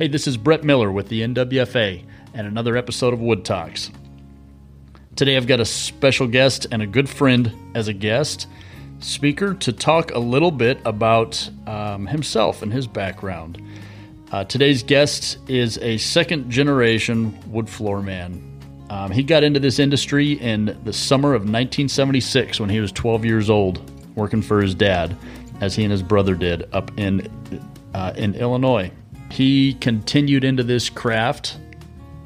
Hey, this is Brett Miller with the NWFA and another episode of Wood Talks. Today I've got a special guest and a good friend as a guest speaker to talk a little bit about um, himself and his background. Uh, today's guest is a second generation wood floor man. Um, he got into this industry in the summer of 1976 when he was 12 years old, working for his dad, as he and his brother did up in uh, in Illinois. He continued into this craft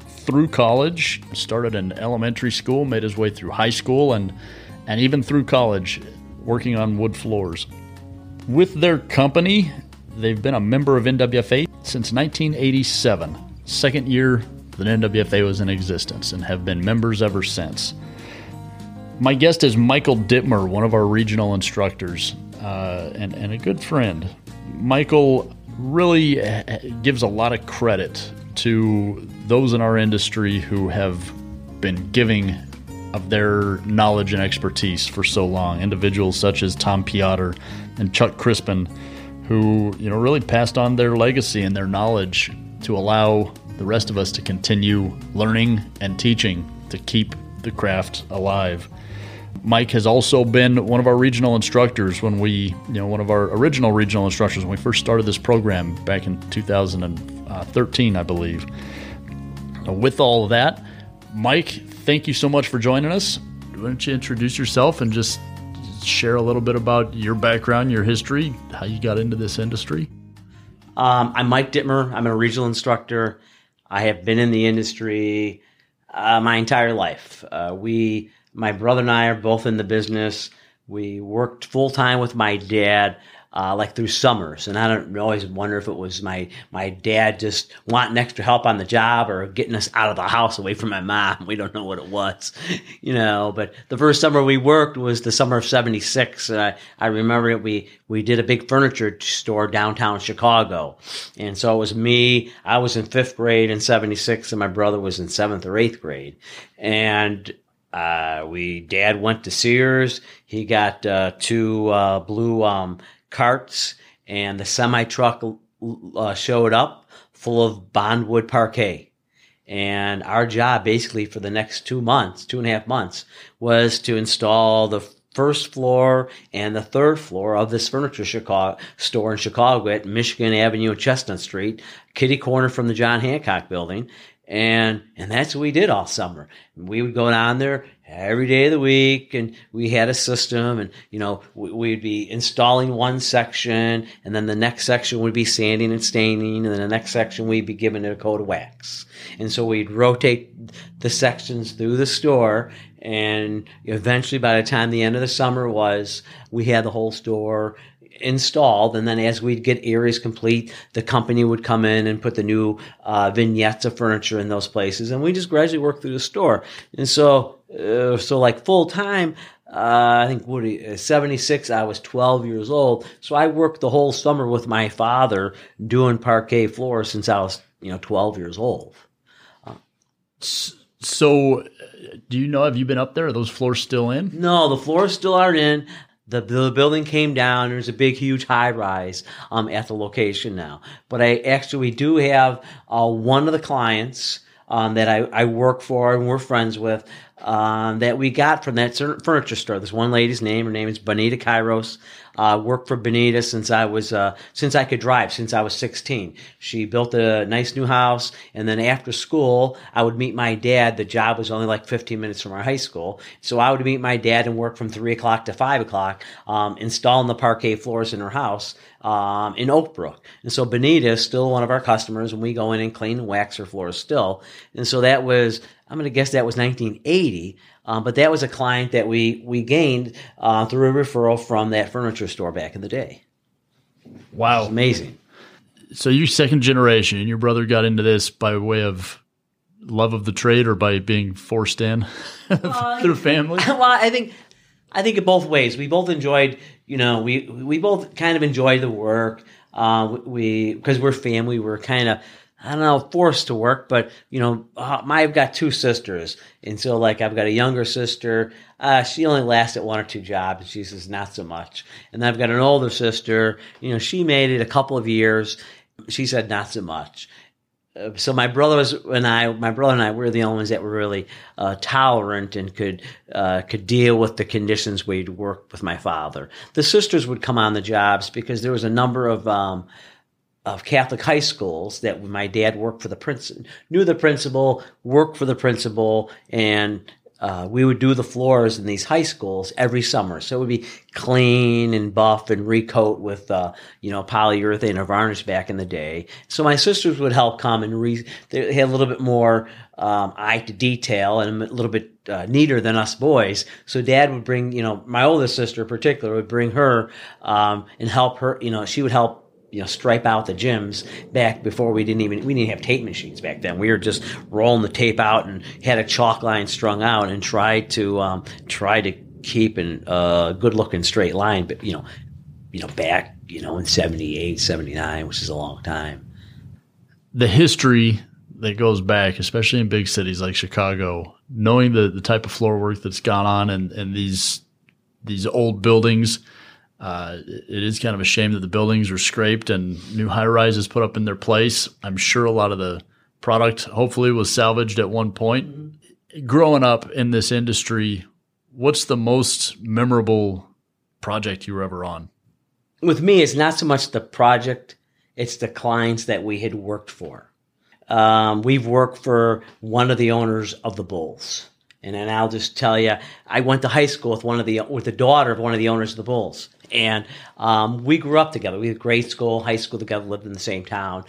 through college, started in elementary school, made his way through high school, and and even through college, working on wood floors. With their company, they've been a member of NWFA since 1987, second year that NWFA was in existence, and have been members ever since. My guest is Michael Dittmer, one of our regional instructors, uh, and, and a good friend. Michael really uh, gives a lot of credit to those in our industry who have been giving of their knowledge and expertise for so long. Individuals such as Tom Piotr and Chuck Crispin, who you know really passed on their legacy and their knowledge to allow the rest of us to continue learning and teaching to keep the craft alive. Mike has also been one of our regional instructors when we, you know, one of our original regional instructors when we first started this program back in 2013, I believe. With all of that, Mike, thank you so much for joining us. Why don't you introduce yourself and just share a little bit about your background, your history, how you got into this industry? Um, I'm Mike Dittmer. I'm a regional instructor. I have been in the industry uh, my entire life. Uh, we, my brother and I, are both in the business. We worked full time with my dad uh, like through summers. And I don't always wonder if it was my, my dad just wanting extra help on the job or getting us out of the house away from my mom. We don't know what it was, you know, but the first summer we worked was the summer of 76. And I, I remember it. We, we did a big furniture store downtown Chicago. And so it was me. I was in fifth grade in 76 and my brother was in seventh or eighth grade. And uh, we dad went to Sears. He got uh, two uh, blue um, carts, and the semi truck uh, showed up full of bondwood parquet. And our job basically for the next two months, two and a half months, was to install the first floor and the third floor of this furniture Chicago, store in Chicago at Michigan Avenue and Chestnut Street, kitty corner from the John Hancock building. And, and that's what we did all summer. We would go down there every day of the week and we had a system and, you know, we'd be installing one section and then the next section would be sanding and staining and then the next section we'd be giving it a coat of wax. And so we'd rotate the sections through the store and eventually by the time the end of the summer was, we had the whole store installed and then as we'd get areas complete the company would come in and put the new uh, vignettes of furniture in those places and we just gradually worked through the store and so uh, so like full time uh, I think what uh, 76, I was 12 years old. So I worked the whole summer with my father doing parquet floors since I was, you know, 12 years old. Uh, so do you know, have you been up there? Are those floors still in? No, the floors still aren't in. The, the building came down. There's a big, huge high rise um, at the location now. But I actually do have uh, one of the clients um, that I, I work for and we're friends with um, that we got from that furniture store. This one lady's name, her name is Bonita Kairos. Uh, worked for Bonita since I was uh, since I could drive, since I was 16. She built a nice new house, and then after school, I would meet my dad. The job was only like 15 minutes from our high school, so I would meet my dad and work from three o'clock to five o'clock, um, installing the parquet floors in her house um, in Oakbrook. And so Bonita is still one of our customers, and we go in and clean and wax her floors still. And so that was I'm going to guess that was 1980. Um, but that was a client that we we gained uh, through a referral from that furniture store back in the day. Wow, amazing! So you second generation, and your brother got into this by way of love of the trade or by being forced in uh, through family. Well, I think I think it both ways. We both enjoyed, you know, we we both kind of enjoy the work. Uh, we because we're family, we're kind of I don't know, forced to work, but you know, uh, I've got two sisters, and so like I've got a younger sister. Uh, she only lasted one or two jobs, and she says not so much. And I've got an older sister. You know, she made it a couple of years. She said not so much. Uh, so my brothers and I, my brother and I, we were the only ones that were really uh, tolerant and could uh, could deal with the conditions we'd work with my father. The sisters would come on the jobs because there was a number of um, of Catholic high schools that my dad worked for the principal, knew the principal, worked for the principal, and uh, we would do the floors in these high schools every summer. So it would be clean and buff and recoat with, uh, you know, polyurethane or varnish back in the day. So my sisters would help come and re- they had a little bit more um, eye to detail and a little bit uh, neater than us boys. So dad would bring, you know, my oldest sister in particular would bring her um, and help her, you know, she would help you know stripe out the gyms back before we didn't even we didn't have tape machines back then. We were just rolling the tape out and had a chalk line strung out and tried to um, try to keep a uh, good looking straight line. But you know, you know back you know in 78, 79, which is a long time. The history that goes back, especially in big cities like Chicago, knowing the, the type of floor work that's gone on and, and these these old buildings uh, it is kind of a shame that the buildings are scraped and new high rises put up in their place. I'm sure a lot of the product hopefully was salvaged at one point. Mm-hmm. Growing up in this industry, what's the most memorable project you were ever on? With me, it's not so much the project, it's the clients that we had worked for. Um, we've worked for one of the owners of the Bulls. And then I'll just tell you, I went to high school with one of the with the daughter of one of the owners of the Bulls, and um, we grew up together. We had grade school, high school together, lived in the same town.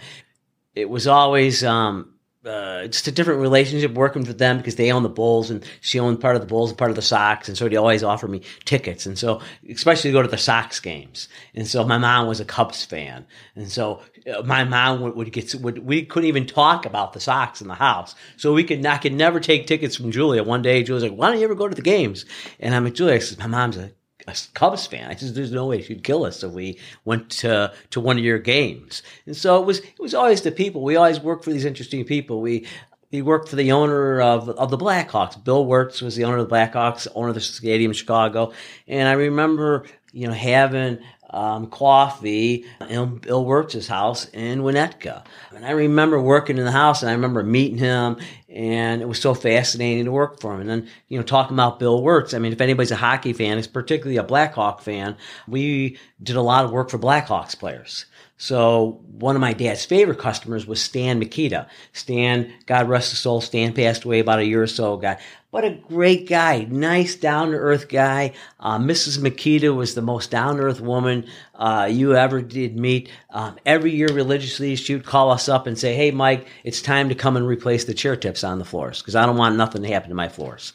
It was always um, uh, just a different relationship working with them because they own the Bulls and she owned part of the Bulls and part of the Sox. And so they always offered me tickets. And so, especially to go to the Sox games. And so my mom was a Cubs fan. And so uh, my mom would, would get, would, we couldn't even talk about the Sox in the house. So we could, I could never take tickets from Julia. One day, Julia's like, why don't you ever go to the games? And I'm like, Julia, says, my mom's a a Cubs fan. I said, "There's no way she'd kill us if we went to to one of your games." And so it was. It was always the people. We always worked for these interesting people. We we worked for the owner of of the Blackhawks. Bill Wirtz was the owner of the Blackhawks, owner of the stadium in Chicago. And I remember, you know, having um, coffee in Bill Wirtz's house in Winnetka. And I remember working in the house and I remember meeting him and it was so fascinating to work for him. And then, you know, talking about Bill Wirtz, I mean, if anybody's a hockey fan, it's particularly a Blackhawk fan, we did a lot of work for Blackhawks players. So one of my dad's favorite customers was Stan Mikita. Stan, God rest his soul, Stan passed away about a year or so ago. But a great guy, nice, down to earth guy. Uh, Mrs. Mikita was the most down to earth woman uh, you ever did meet. Um, every year, religiously, would call us up and say, "Hey, Mike, it's time to come and replace the chair tips on the floors because I don't want nothing to happen to my floors."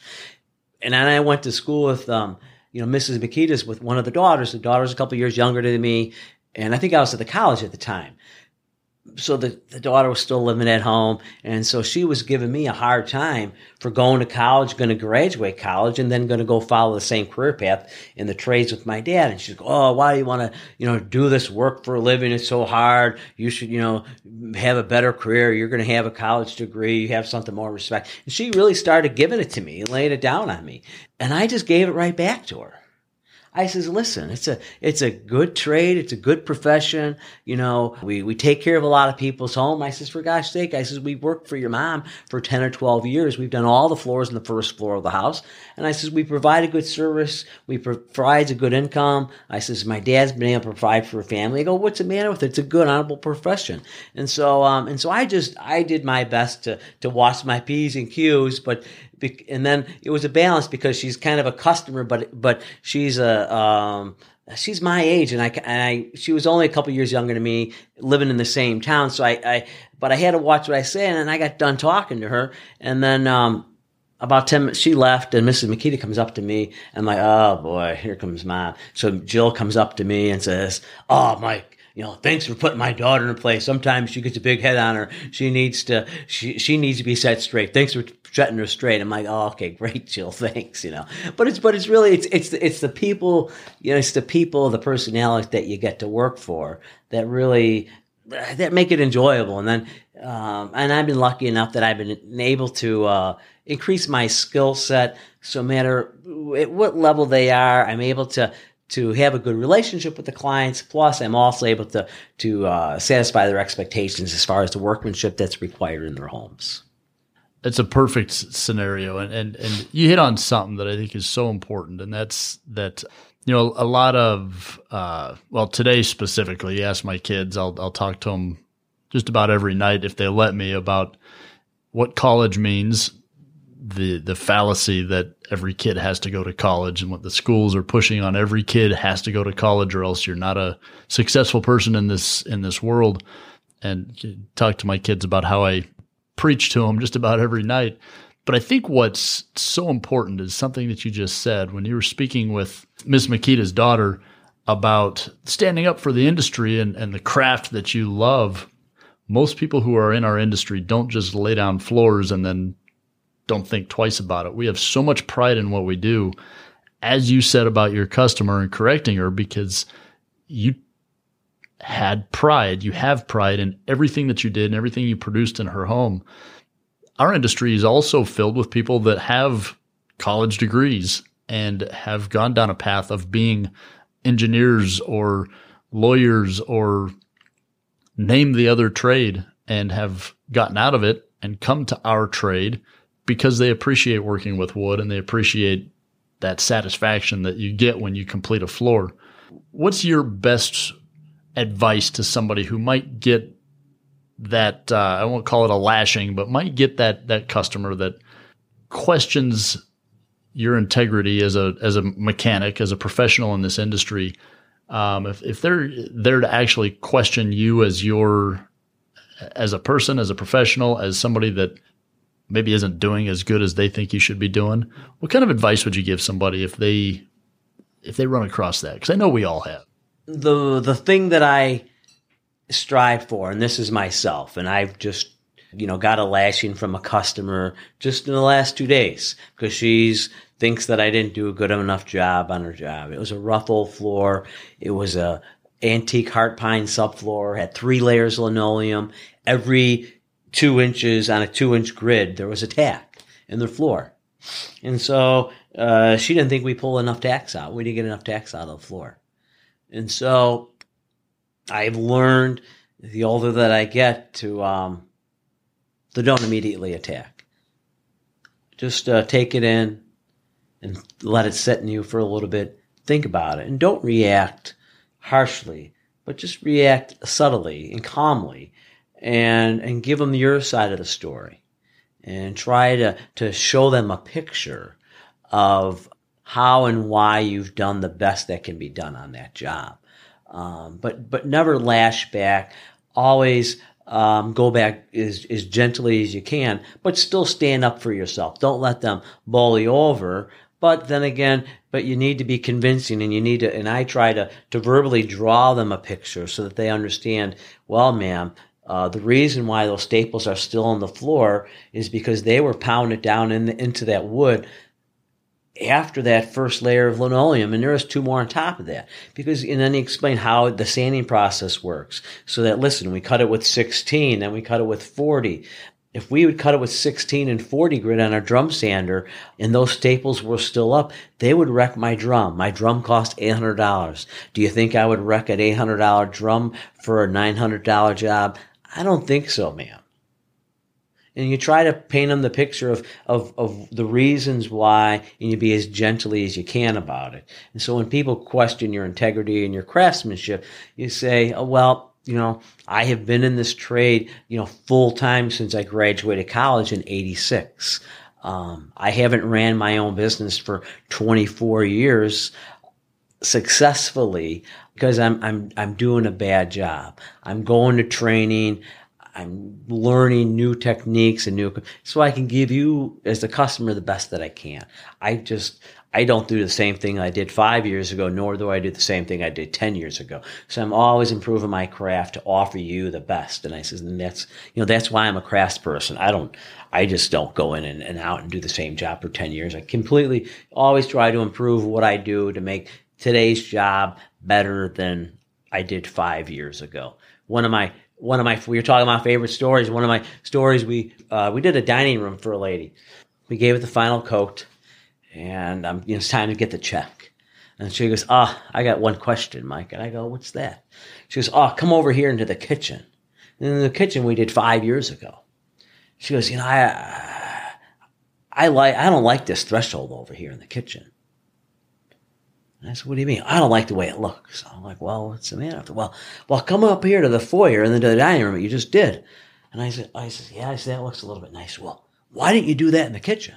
And then I went to school with, um, you know, Mrs. Mikita's with one of the daughters. The daughter's a couple years younger than me, and I think I was at the college at the time. So the, the daughter was still living at home. And so she was giving me a hard time for going to college, going to graduate college, and then going to go follow the same career path in the trades with my dad. And she's like, Oh, why do you want to, you know, do this work for a living? It's so hard. You should, you know, have a better career. You're going to have a college degree. You have something more respect. And she really started giving it to me laying it down on me. And I just gave it right back to her. I says, listen, it's a it's a good trade, it's a good profession. You know, we, we take care of a lot of people's home. I says, for gosh sake, I says, we've worked for your mom for ten or twelve years. We've done all the floors in the first floor of the house. And I says, we provide a good service, we provide a good income. I says, my dad's been able to provide for a family. I go, what's the matter with it? It's a good, honorable profession. And so um and so I just I did my best to to watch my P's and Q's, but and then it was a balance because she's kind of a customer, but but she's a um, she's my age, and I, and I she was only a couple years younger than me, living in the same town. So I, I but I had to watch what I say, and I got done talking to her, and then um, about 10 minutes, she left and Mrs. Mikita comes up to me and I'm like, oh boy, here comes mom. So Jill comes up to me and says, oh, Mike, you know, thanks for putting my daughter in place. Sometimes she gets a big head on her. She needs to, she, she needs to be set straight. Thanks for setting her straight. I'm like, oh, okay, great, Jill, thanks, you know. But it's, but it's really, it's, it's, it's the people, you know, it's the people, the personalities that you get to work for that really, that make it enjoyable. And then, um, and I've been lucky enough that I've been able to, uh, increase my skill set. So no matter at what level they are, I'm able to, to have a good relationship with the clients. Plus, I'm also able to to uh, satisfy their expectations as far as the workmanship that's required in their homes. It's a perfect scenario, and, and and you hit on something that I think is so important, and that's that you know a lot of uh, well today specifically. You ask my kids, I'll I'll talk to them just about every night if they let me about what college means the the fallacy that every kid has to go to college and what the schools are pushing on every kid has to go to college or else you're not a successful person in this in this world and talk to my kids about how I preach to them just about every night but I think what's so important is something that you just said when you were speaking with Miss Mikita's daughter about standing up for the industry and, and the craft that you love. Most people who are in our industry don't just lay down floors and then don't think twice about it. We have so much pride in what we do, as you said about your customer and correcting her, because you had pride. You have pride in everything that you did and everything you produced in her home. Our industry is also filled with people that have college degrees and have gone down a path of being engineers or lawyers or name the other trade and have gotten out of it and come to our trade because they appreciate working with wood and they appreciate that satisfaction that you get when you complete a floor. What's your best advice to somebody who might get that uh, I won't call it a lashing, but might get that that customer that questions your integrity as a as a mechanic, as a professional in this industry. Um, if if they're there to actually question you as your as a person, as a professional, as somebody that maybe isn't doing as good as they think you should be doing, what kind of advice would you give somebody if they if they run across that? Because I know we all have. The the thing that I strive for, and this is myself, and I've just you know got a lashing from a customer just in the last two days because she's thinks that I didn't do a good enough job on her job. It was a rough old floor. It was a antique heart pine subfloor. Had three layers of linoleum. Every two inches on a two inch grid, there was a tack in the floor. And so uh, she didn't think we pulled enough tacks out. We didn't get enough tacks out of the floor. And so I've learned the older that I get to, um, to don't immediately attack. Just uh, take it in and let it sit in you for a little bit. Think about it and don't react harshly, but just react subtly and calmly and and give them your side of the story and try to to show them a picture of how and why you've done the best that can be done on that job. Um, but but never lash back. Always um, go back as, as gently as you can but still stand up for yourself. Don't let them bully over. But then again, but you need to be convincing and you need to, and I try to, to verbally draw them a picture so that they understand, well, ma'am, uh, the reason why those staples are still on the floor is because they were pounded down in the, into that wood after that first layer of linoleum, and there is two more on top of that. Because and then he explained how the sanding process works. So that listen, we cut it with 16, then we cut it with 40. If we would cut it with 16 and 40 grit on our drum sander and those staples were still up, they would wreck my drum. My drum cost $800. Do you think I would wreck an $800 drum for a $900 job? I don't think so, ma'am. And you try to paint them the picture of, of, of the reasons why, and you be as gently as you can about it. And so when people question your integrity and your craftsmanship, you say, oh, well, you know, I have been in this trade, you know, full time since I graduated college in 86. Um, I haven't ran my own business for 24 years successfully because I'm I'm I'm doing a bad job. I'm going to training. I'm learning new techniques and new so I can give you as the customer the best that I can. I just I don't do the same thing I did five years ago, nor do I do the same thing I did 10 years ago. So I'm always improving my craft to offer you the best. And I says, and that's, you know, that's why I'm a crafts person. I don't, I just don't go in and, and out and do the same job for 10 years. I completely always try to improve what I do to make today's job better than I did five years ago. One of my one of my we were talking about favorite stories. One of my stories we uh, we did a dining room for a lady. We gave it the final coat, and um, you know, it's time to get the check. And she goes, "Ah, oh, I got one question, Mike." And I go, "What's that?" She goes, "Oh, come over here into the kitchen." And in the kitchen we did five years ago. She goes, "You know, I, I like, I don't like this threshold over here in the kitchen." And I said, "What do you mean? I don't like the way it looks." I'm like, "Well, what's the matter?" Well, well, come up here to the foyer and then to the dining room. You just did. And I said, "I said, yeah." I said, "That looks a little bit nice." Well, why didn't you do that in the kitchen?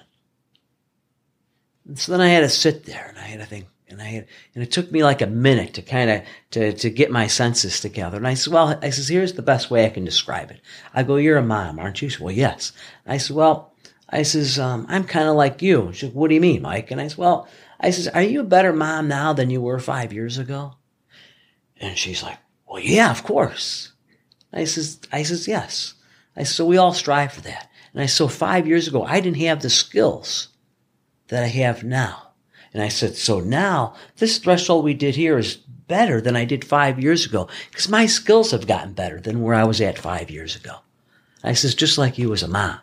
And so then I had to sit there and I had to think, and I had, and it took me like a minute to kind of to to get my senses together. And I said, "Well," I says, "Here's the best way I can describe it." I go, "You're a mom, aren't you?" She said, "Well, yes." I said, "Well," I says, um, "I'm kind of like you." She said, "What do you mean, Mike?" And I said, "Well," I says, "Are you a better mom now than you were five years ago?" And she's like, "Well, yeah, of course." I says, "I says yes." I said, "So we all strive for that." And I said, "So five years ago, I didn't have the skills that I have now." And I said, so now this threshold we did here is better than I did five years ago because my skills have gotten better than where I was at five years ago. I says, just like you as a mom.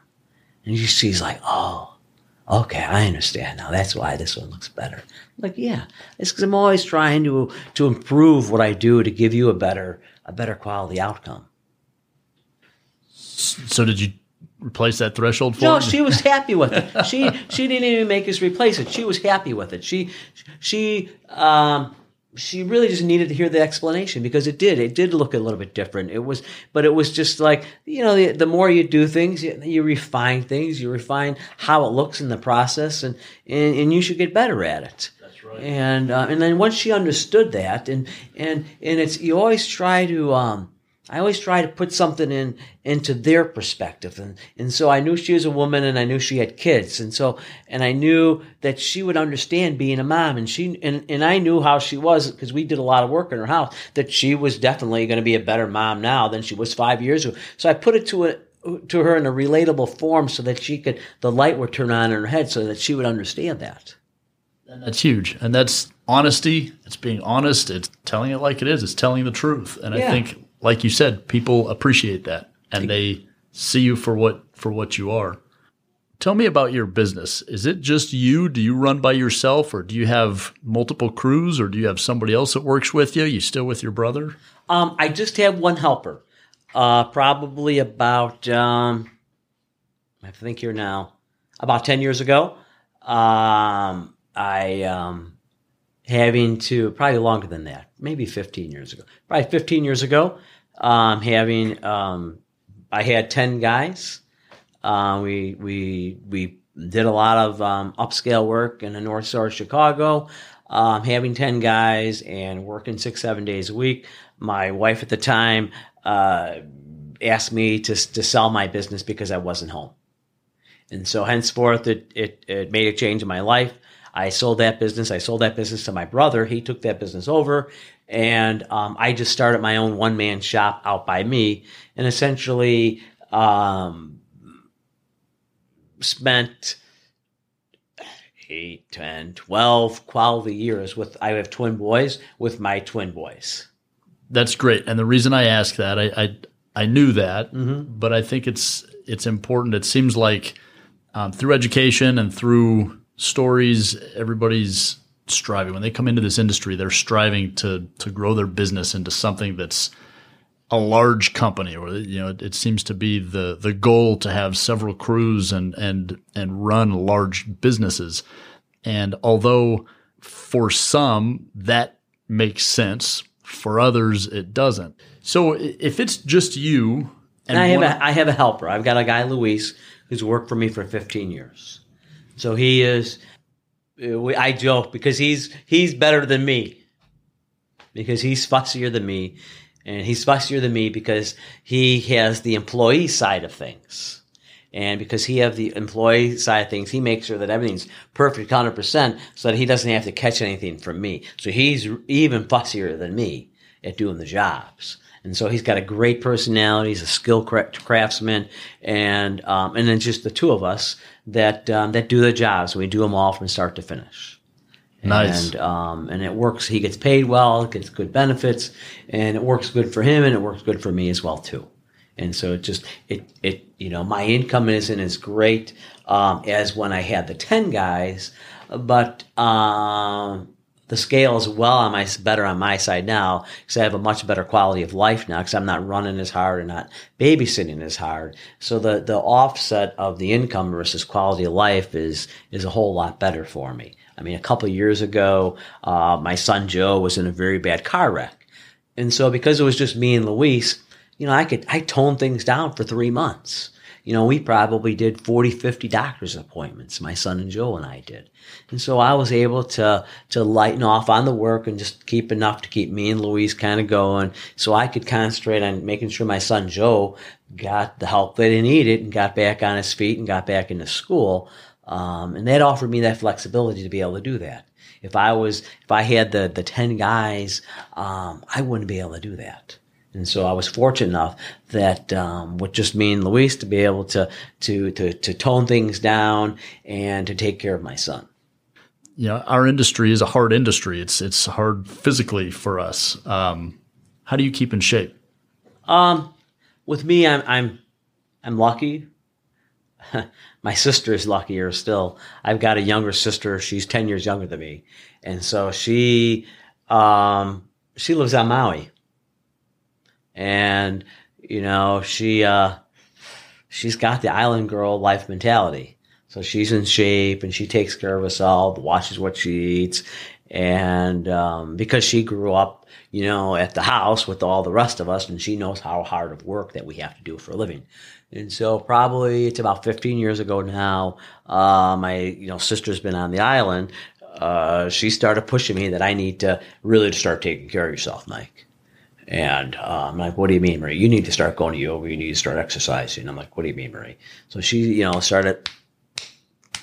And she's like, oh, okay, I understand now. That's why this one looks better. Like, yeah, it's because I'm always trying to, to improve what I do to give you a better, a better quality outcome. So did you replace that threshold for no, she was happy with it. She she didn't even make us replace it. She was happy with it. She she um she really just needed to hear the explanation because it did. It did look a little bit different. It was, but it was just like you know, the, the more you do things, you, you, refine things. You refine how it looks in the process, and and, and you should get better at it. That's right. And uh, and then once she understood that, and and and it's you always try to um, I always try to put something in into their perspective. And and so I knew she was a woman and I knew she had kids. And so and I knew that she would understand being a mom and she and, and I knew how she was because we did a lot of work in her house that she was definitely going to be a better mom now than she was 5 years ago. So I put it to a to her in a relatable form so that she could the light would turn on in her head so that she would understand that. And that's huge. And that's honesty. It's being honest. It's telling it like it is. It's telling the truth. And Yeah. I think like you said, people appreciate that and they see you for what for what you are. Tell me about your business. Is it just you? Do you run by yourself or do you have multiple crews or do you have somebody else that works with you? You still with your brother? Um, I just have one helper. Uh, probably about um, I think here now about ten years ago. Um, I um, having to probably longer than that, maybe fifteen years ago. Probably fifteen years ago, um, having um, I had ten guys. Uh, we we we did a lot of um, upscale work in the North Shore of Chicago. Um, having ten guys and working six seven days a week. My wife at the time uh, asked me to to sell my business because I wasn't home, and so henceforth it it, it made a change in my life. I sold that business. I sold that business to my brother. He took that business over, and um, I just started my own one man shop out by me, and essentially um, spent eight, 10, 12 quality years with. I have twin boys with my twin boys. That's great. And the reason I ask that, I I, I knew that, but I think it's it's important. It seems like um, through education and through stories, everybody's striving. When they come into this industry, they're striving to to grow their business into something that's a large company, or you know, it, it seems to be the the goal to have several crews and and and run large businesses. And although for some that makes sense, for others it doesn't. So if it's just you, And I have a, I have a helper. I've got a guy, Luis, who's worked for me for 15 years. So he is. uh, I joke because he's he's better than me because he's fussier than me, and he's fussier than me because he has the employee side of things, and because he have the employee side of things, he makes sure that everything's perfect, hundred percent, so that he doesn't have to catch anything from me. So he's even fussier than me at doing the jobs. And so he's got a great personality. He's a skilled craftsman, and um, and then just the two of us that um, that do the jobs. We do them all from start to finish. Nice. And um, and it works. He gets paid well, gets good benefits, and it works good for him, and it works good for me as well too. And so it just it it you know my income isn't as great um, as when I had the ten guys, but um, the scale is well on my better on my side now because I have a much better quality of life now because I'm not running as hard and not babysitting as hard. So the the offset of the income versus quality of life is is a whole lot better for me. I mean, a couple years ago, uh, my son Joe was in a very bad car wreck, and so because it was just me and Luis, you know, I could I toned things down for three months you know, we probably did 40, 50 doctor's appointments, my son and Joe and I did. And so I was able to, to lighten off on the work and just keep enough to keep me and Luis kind of going so I could concentrate on making sure my son Joe got the help that he needed and got back on his feet and got back into school. Um, and that offered me that flexibility to be able to do that. If I was, if I had the, the 10 guys, um, I wouldn't be able to do that. And so I was fortunate enough that um, with just me and Luis to be able to, to to to tone things down and to take care of my son. Yeah, our industry is a hard industry. It's it's hard physically for us. Um, how do you keep in shape? Um, with me, I'm I'm I'm lucky. my sister is luckier still. I've got a younger sister. She's ten years younger than me, and so she um, she lives on Maui and you know she uh, she's got the island girl life mentality. So she's in shape and she takes care of herself, watches what she eats, and um, because she grew up, you know, at the house with all the rest of us, and she knows how hard of work that we have to do for a living. And so probably it's about 15 years ago now. Uh, my you know sister's been on the island. Uh, she started pushing me that I need to really start taking care of yourself, Mike. And uh, I'm like, what do you mean, Marie? You need to start going to yoga. You need to start exercising. I'm like, what do you mean, Marie? So she, you know, started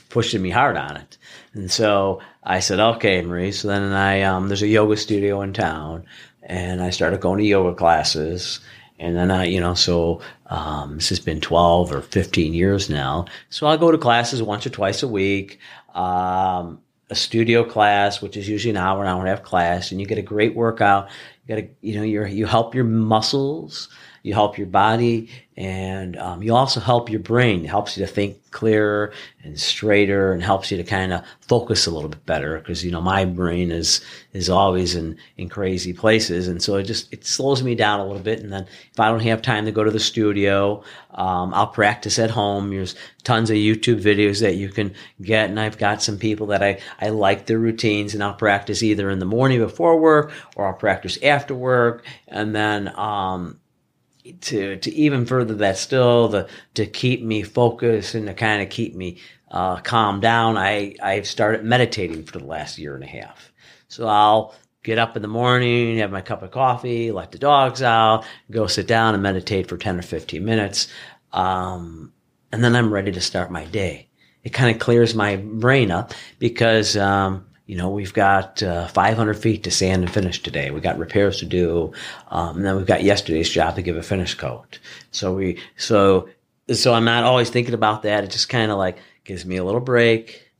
pushing me hard on it. And so I said, okay, Marie. So then I, um, there's a yoga studio in town and I started going to yoga classes. And then I, you know, so um, this has been 12 or 15 years now. So I'll go to classes once or twice a week. Um, a studio class, which is usually an hour, an hour and a half class, and you get a great workout got to, you know, you you help your muscles, you help your body, and um, you also help your brain. It helps you to think clearer and straighter, and helps you to kind of focus a little bit better. Because you know, my brain is is always in in crazy places, and so it just it slows me down a little bit. And then if I don't have time to go to the studio, um, I'll practice at home. There's tons of YouTube videos that you can get, and I've got some people that I I like their routines, and I'll practice either in the morning before work or I'll practice after work, and then um, to to even further that still the to keep me focused and to kind of keep me uh, calm down i i've started meditating for the last year and a half. So i'll get up in the morning have my cup of coffee let the dogs out go sit down and meditate for 10 or 15 minutes um, and then i'm ready to start my day. It kind of clears my brain up because um, you know, we've got uh, 500 feet to sand and finish today. We got repairs to do, um, and then we've got yesterday's job to give a finish coat. So we, so, so I'm not always thinking about that. It just kind of like gives me a little break,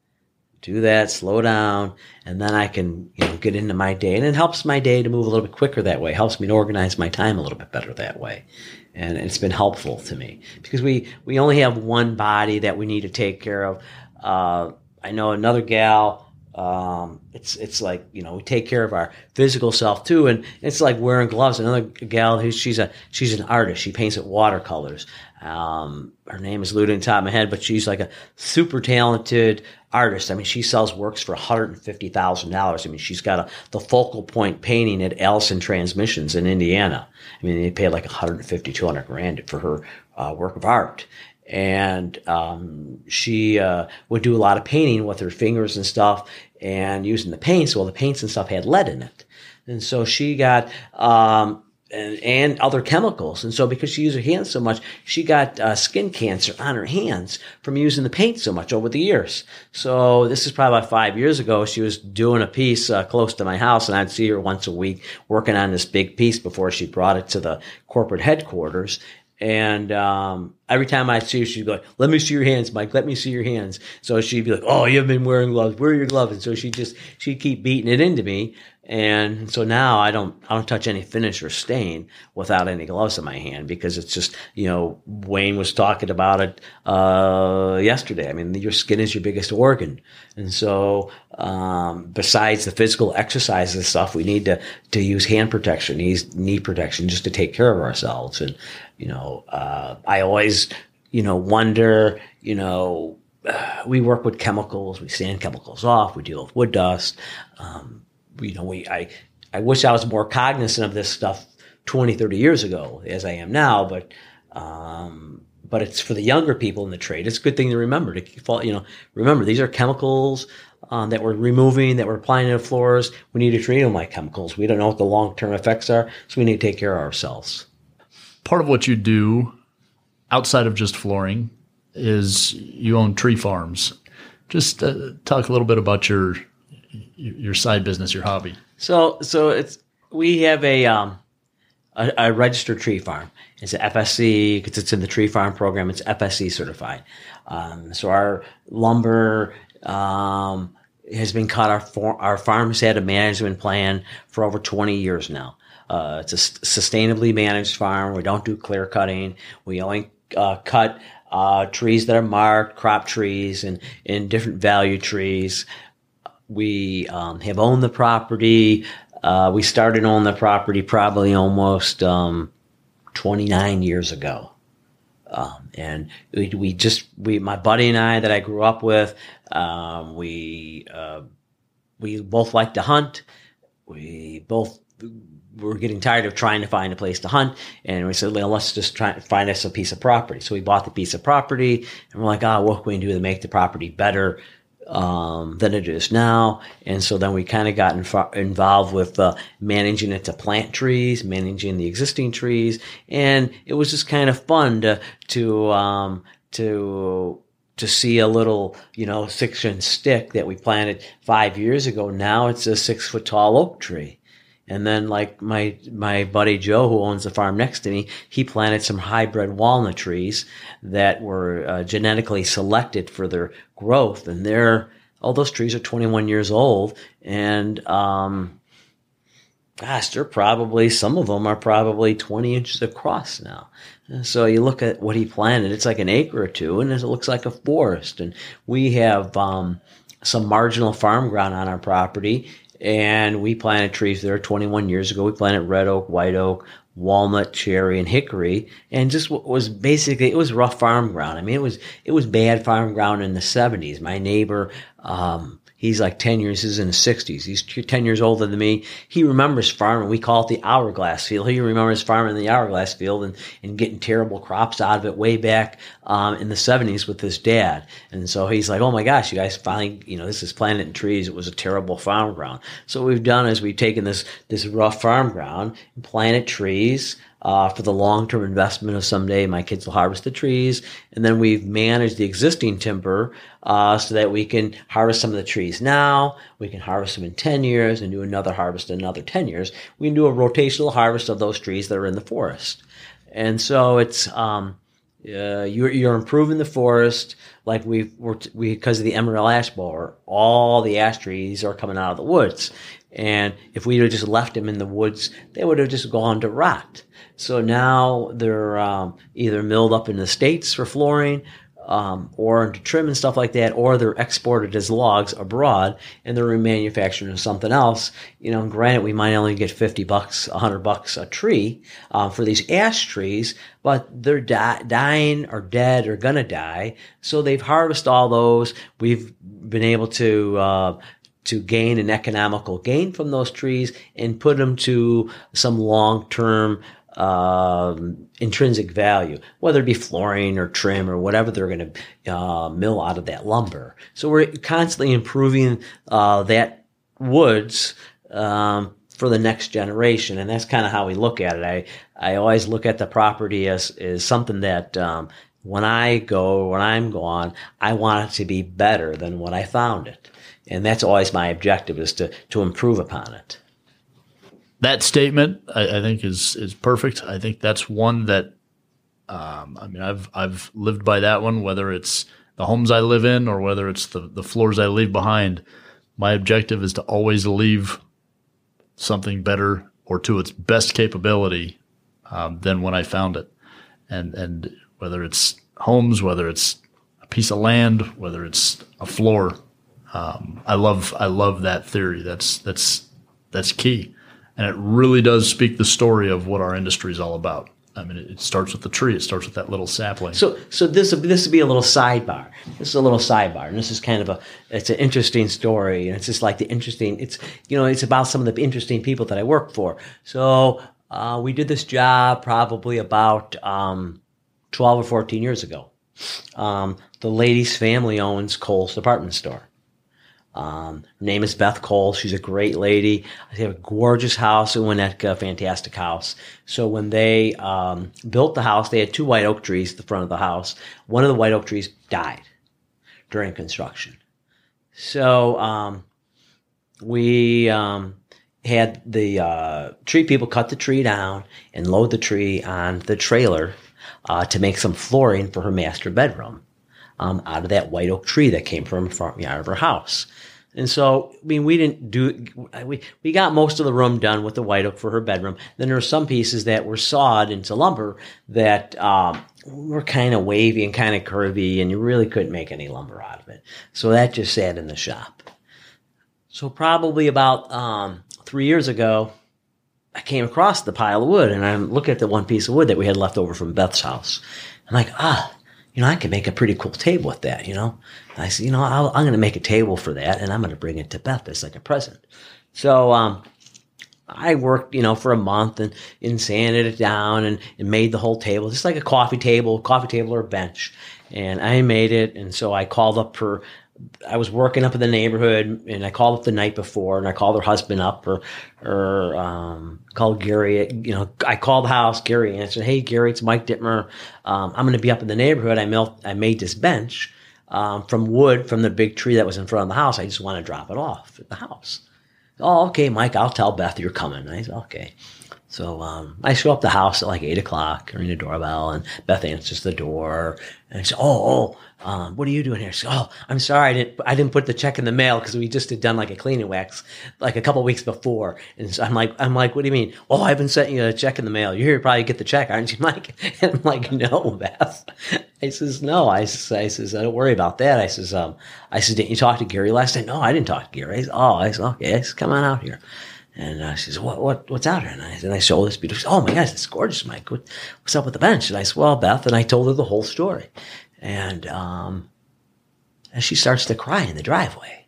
do that, slow down, and then I can, you know, get into my day. And it helps my day to move a little bit quicker that way. helps me to organize my time a little bit better that way. And it's been helpful to me because we, we only have one body that we need to take care of. Uh, I know another gal, um, it's it's like you know we take care of our physical self too, and it's like wearing gloves. Another gal who she's a she's an artist. She paints at watercolors. Um, her name is the top of my head, but she's like a super talented artist. I mean, she sells works for one hundred and fifty thousand dollars. I mean, she's got a the focal point painting at Allison Transmissions in Indiana. I mean, they paid like 150, 200 grand for her uh, work of art and um, she uh, would do a lot of painting with her fingers and stuff and using the paints. Well, the paints and stuff had lead in it. And so she got, um, and, and, other chemicals. And so because she used her hands so much, she got uh, skin cancer on her hands from using the paint so much over the years. So this is probably about five years ago. She was doing a piece uh, close to my house and I'd see her once a week working on this big piece before she brought it to the corporate headquarters. And um, every time I see her, she'd be like, "Let me see your hands, Mike. Let me see your hands." So she'd be like, "Oh, you haven't been wearing gloves. Where are your gloves?" And so she just she'd keep beating it into me. And so now I don't I don't touch any finish or stain without any gloves in my hand because it's just you know Wayne was talking about it uh, yesterday. I mean your skin is your biggest organ, and so um, besides the physical exercises and stuff, we need to to use hand protection, knee knee protection, just to take care of ourselves. And you know uh, I always you know wonder you know we work with chemicals, we sand chemicals off, we deal with wood dust. Um, you know, we, I, I wish I was more cognizant of this stuff 20, 30 years ago as I am now, but, um, but it's for the younger people in the trade. It's a good thing to remember to, fall, you know, remember these are chemicals, um, that we're removing, that we're applying to the floors. We need to treat them like chemicals. We don't know what the long-term effects are, so we need to take care of ourselves. Part of what you do outside of just flooring is you own tree farms. Just uh, talk a little bit about your your side business, your hobby. So, so it's we have a um, a, a, registered tree farm. It's an FSC because it's in the tree farm program. It's FSC certified. Um, so our lumber um, has been cut. Our for, our farm's had a management plan for over twenty years now. Uh, it's a sustainably managed farm. We don't do clear cutting. We only uh, cut uh, trees that are marked, crop trees, and, and different value trees we um, have owned the property. Uh, we started on the property probably almost um, 29 years ago. Um, and we, we, just we my buddy and I that I grew up with um, we uh, we both like to hunt we both were getting tired of trying to find a place to hunt and we said well, let's just try to find us a piece of property so we bought the piece of property and we're like oh, what can we do to make the property better um, than it is now. And so then we kind of got inf- involved with uh, managing it to plant trees, managing the existing trees, and it was just kind of fun to to um, to to see a little, you know, six inch stick that we planted five years ago. Now it's a six foot tall oak tree. And then like my, my buddy Joe, who owns the farm next to me, he planted some hybrid walnut trees that were uh, genetically selected for their growth. And they're, all those trees are 21 years old. And, um, gosh, they're probably, some of them are probably 20 inches across now. And so you look at what he planted, it's like an acre or two and it looks like a forest. And we have, um, some marginal farm ground on our property and we planted trees there 21 years ago. We planted red oak, white oak, walnut, cherry, and hickory, and just was basically it was rough farm ground. I mean, it was it was bad farm ground in the 70s. My neighbor um, He's like 10 years, he's in his 60s. He's 10 years older than me. He remembers farming. We call it the hourglass field. He remembers farming the hourglass field and, and getting terrible crops out of it way back um, in the 70s with his dad. And so he's like, oh my gosh, you guys finally, you know, this is planted in trees. It was a terrible farm ground. So what we've done is we've taken this, this rough farm ground and planted trees uh, for the long term investment of someday my kids will harvest the trees. And then we've managed the existing timber uh, so that we can harvest some of the trees now. We can harvest them in 10 years and do another harvest in another 10 years. We can do a rotational harvest of those trees that are in the forest. And so it's, um, uh, you're, you're improving the forest like we've we because of the emerald ash borer all the ash trees are coming out of the woods and if we had just left them in the woods they would have just gone to rot so now they're um, either milled up in the states for flooring um, or into trim and stuff like that, or they're exported as logs abroad and they're remanufactured into something else. You know, granted, we might only get 50 bucks, 100 bucks a tree um, for these ash trees, but they're di- dying or dead or gonna die. So they've harvested all those. We've been able to, uh, to gain an economical gain from those trees and put them to some long-term um, intrinsic value, whether it be flooring or trim or whatever they're going to uh, mill out of that lumber. So we're constantly improving uh, that woods um, for the next generation, and that's kind of how we look at it. I I always look at the property as as something that. Um, when I go, when I'm gone, I want it to be better than when I found it. And that's always my objective is to, to improve upon it that statement I, I, think is is perfect. I think that's one that um, I mean I've I've lived by that one. Whether it's the homes I live in or whether it's the the floors I leave behind, my objective is to always leave something better or to its best capability um, than when I found it. And and whether it's homes, whether it's a piece of land, whether it's a floor, um, I love I love that theory. That's that's that's key, and it really does speak the story of what our industry is all about. I mean, it, starts with the tree. It starts with that little sapling. So, so this this would be a little sidebar. This is a little sidebar, and this is kind of a it's an interesting story, and it's just like the interesting. It's you know it's about some of the interesting people that I work for. So uh, we did this job probably about um, twelve or fourteen years ago. Um, the lady's family owns Kohl's department store. Um, her name is Beth Cole. She's a great lady. They have a gorgeous house in Winnetka, fantastic house. So when they um, built the house, they had two white oak trees at the front of the house. One of the white oak trees died during construction. So um, we um, had the uh, tree people cut the tree down and load the tree on the trailer uh, to make some flooring for her master bedroom um, out of that white oak tree that came from the front yard of her house. And so, I mean, we didn't do, we, we got most of the room done with the white oak for her bedroom. Then there were some pieces that were sawed into lumber that um, were kind of wavy and kind of curvy, and you really couldn't make any lumber out of it. So that just sat in the shop. So, probably about um, three years ago, I came across the pile of wood and I look at the one piece of wood that we had left over from Beth's house. I'm like, ah, you know, I could make a pretty cool table with that, you know? And I said, you know, i am going to make a table for that and I'm going to bring it to Beth as like a present. So, um, I worked, you know, for a month and, and sanded it down and, and made the whole table, just like a coffee table, coffee table or a bench. And I made it. And so I called up her I was working up in the neighborhood and I called up the night before and I called her husband up or, or, um, called Gary, you know, I called the house, Gary answered, Hey, Gary, it's Mike Dittmer. Um, I'm going to be up in the neighborhood. I I made this bench, um, from wood from the big tree that was in front of the house. I just want to drop it off at the house. Oh, okay, Mike, I'll tell Beth you're coming. I said, okay. So um, I show up the house at like eight o'clock, ring the doorbell, and Beth answers the door, and she "Oh, oh, um, what are you doing here?" She "Oh, I'm sorry, I didn't, I didn't put the check in the mail because we just had done like a cleaning wax like a couple weeks before." And so I'm like, "I'm like, what do you mean? Oh, I've been sending you a check in the mail. You're here to probably get the check, aren't you, Mike?" And I'm like, "No, Beth." I says, "No." I says, "I says, I don't worry about that." I says, "Um, I says, didn't you talk to Gary last night?" No, I didn't talk to Gary. I says, "Oh, I says, okay, I says, come on out here." And uh, she says, what, what, what's out here? And I, and I show this beautiful, oh my gosh, it's gorgeous, Mike. What, what's up with the bench? And I said, well, Beth, and I told her the whole story. And, um, and she starts to cry in the driveway.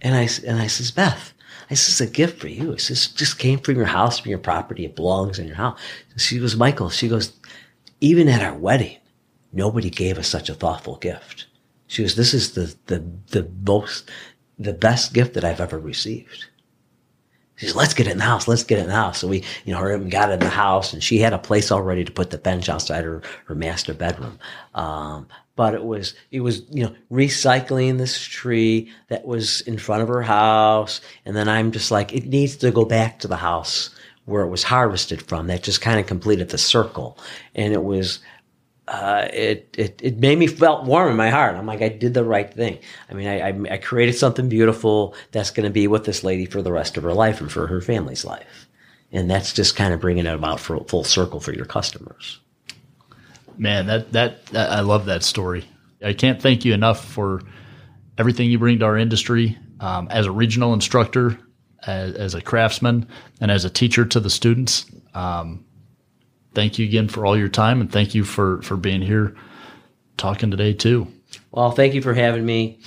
And I, and I says, Beth, I says, a gift for you. It just came from your house, from your property. It belongs in your house. She goes, Michael, she goes, even at our wedding, nobody gave us such a thoughtful gift. She goes, this is the, the, the most, the best gift that I've ever received. She says, let's get it in the house. Let's get it in the house. So we, you know, her got it in the house and she had a place already to put the bench outside her, her master bedroom. Um, but it was, it was, you know, recycling this tree that was in front of her house. And then I'm just like, it needs to go back to the house where it was harvested from. That just kind of completed the circle. And it was, uh, it, it, it made me felt warm in my heart. I'm like, I did the right thing. I mean, I, I, I created something beautiful that's going to be with this lady for the rest of her life and for her family's life. And that's just kind of bringing it about for full circle for your customers. Man, that, that, that I love that story. I can't thank you enough for everything you bring to our industry um, as a regional instructor, as, as, a craftsman, and as a teacher to the students. Um, thank you again for all your time and thank you for for being here talking today too. Well, thank you for having me.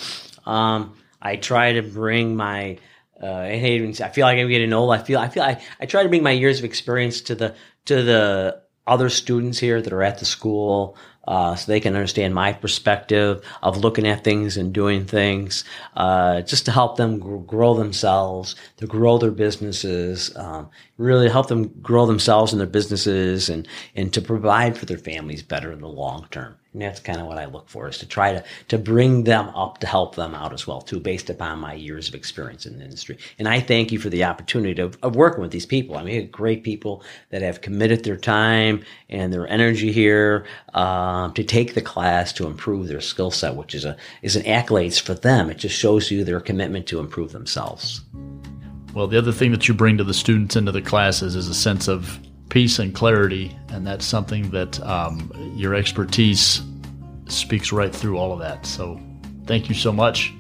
Um, I try to bring my uh, I feel like I'm getting old. I feel I feel I, I try to bring my years of experience to the to the other students here that are at the school uh, so they can understand my perspective of looking at things and doing things, uh, just to help them grow themselves, to grow their businesses, um, really help them grow themselves and their businesses, and and to provide for their families better in the long term. And that's kind of what I look for is to try to, to bring them up to help them out as well, too, based upon my years of experience in the industry. And I thank you for the opportunity of, of working with these people. I mean, great people that have committed their time and their energy here um, to take the class to improve their skill set, which is a is an accolades for them. It just shows you their commitment to improve themselves. Well, the other thing that you bring to the students into the classes is a sense of peace and clarity, and that's something that um, your expertise speaks right through all of that. So, thank you so much.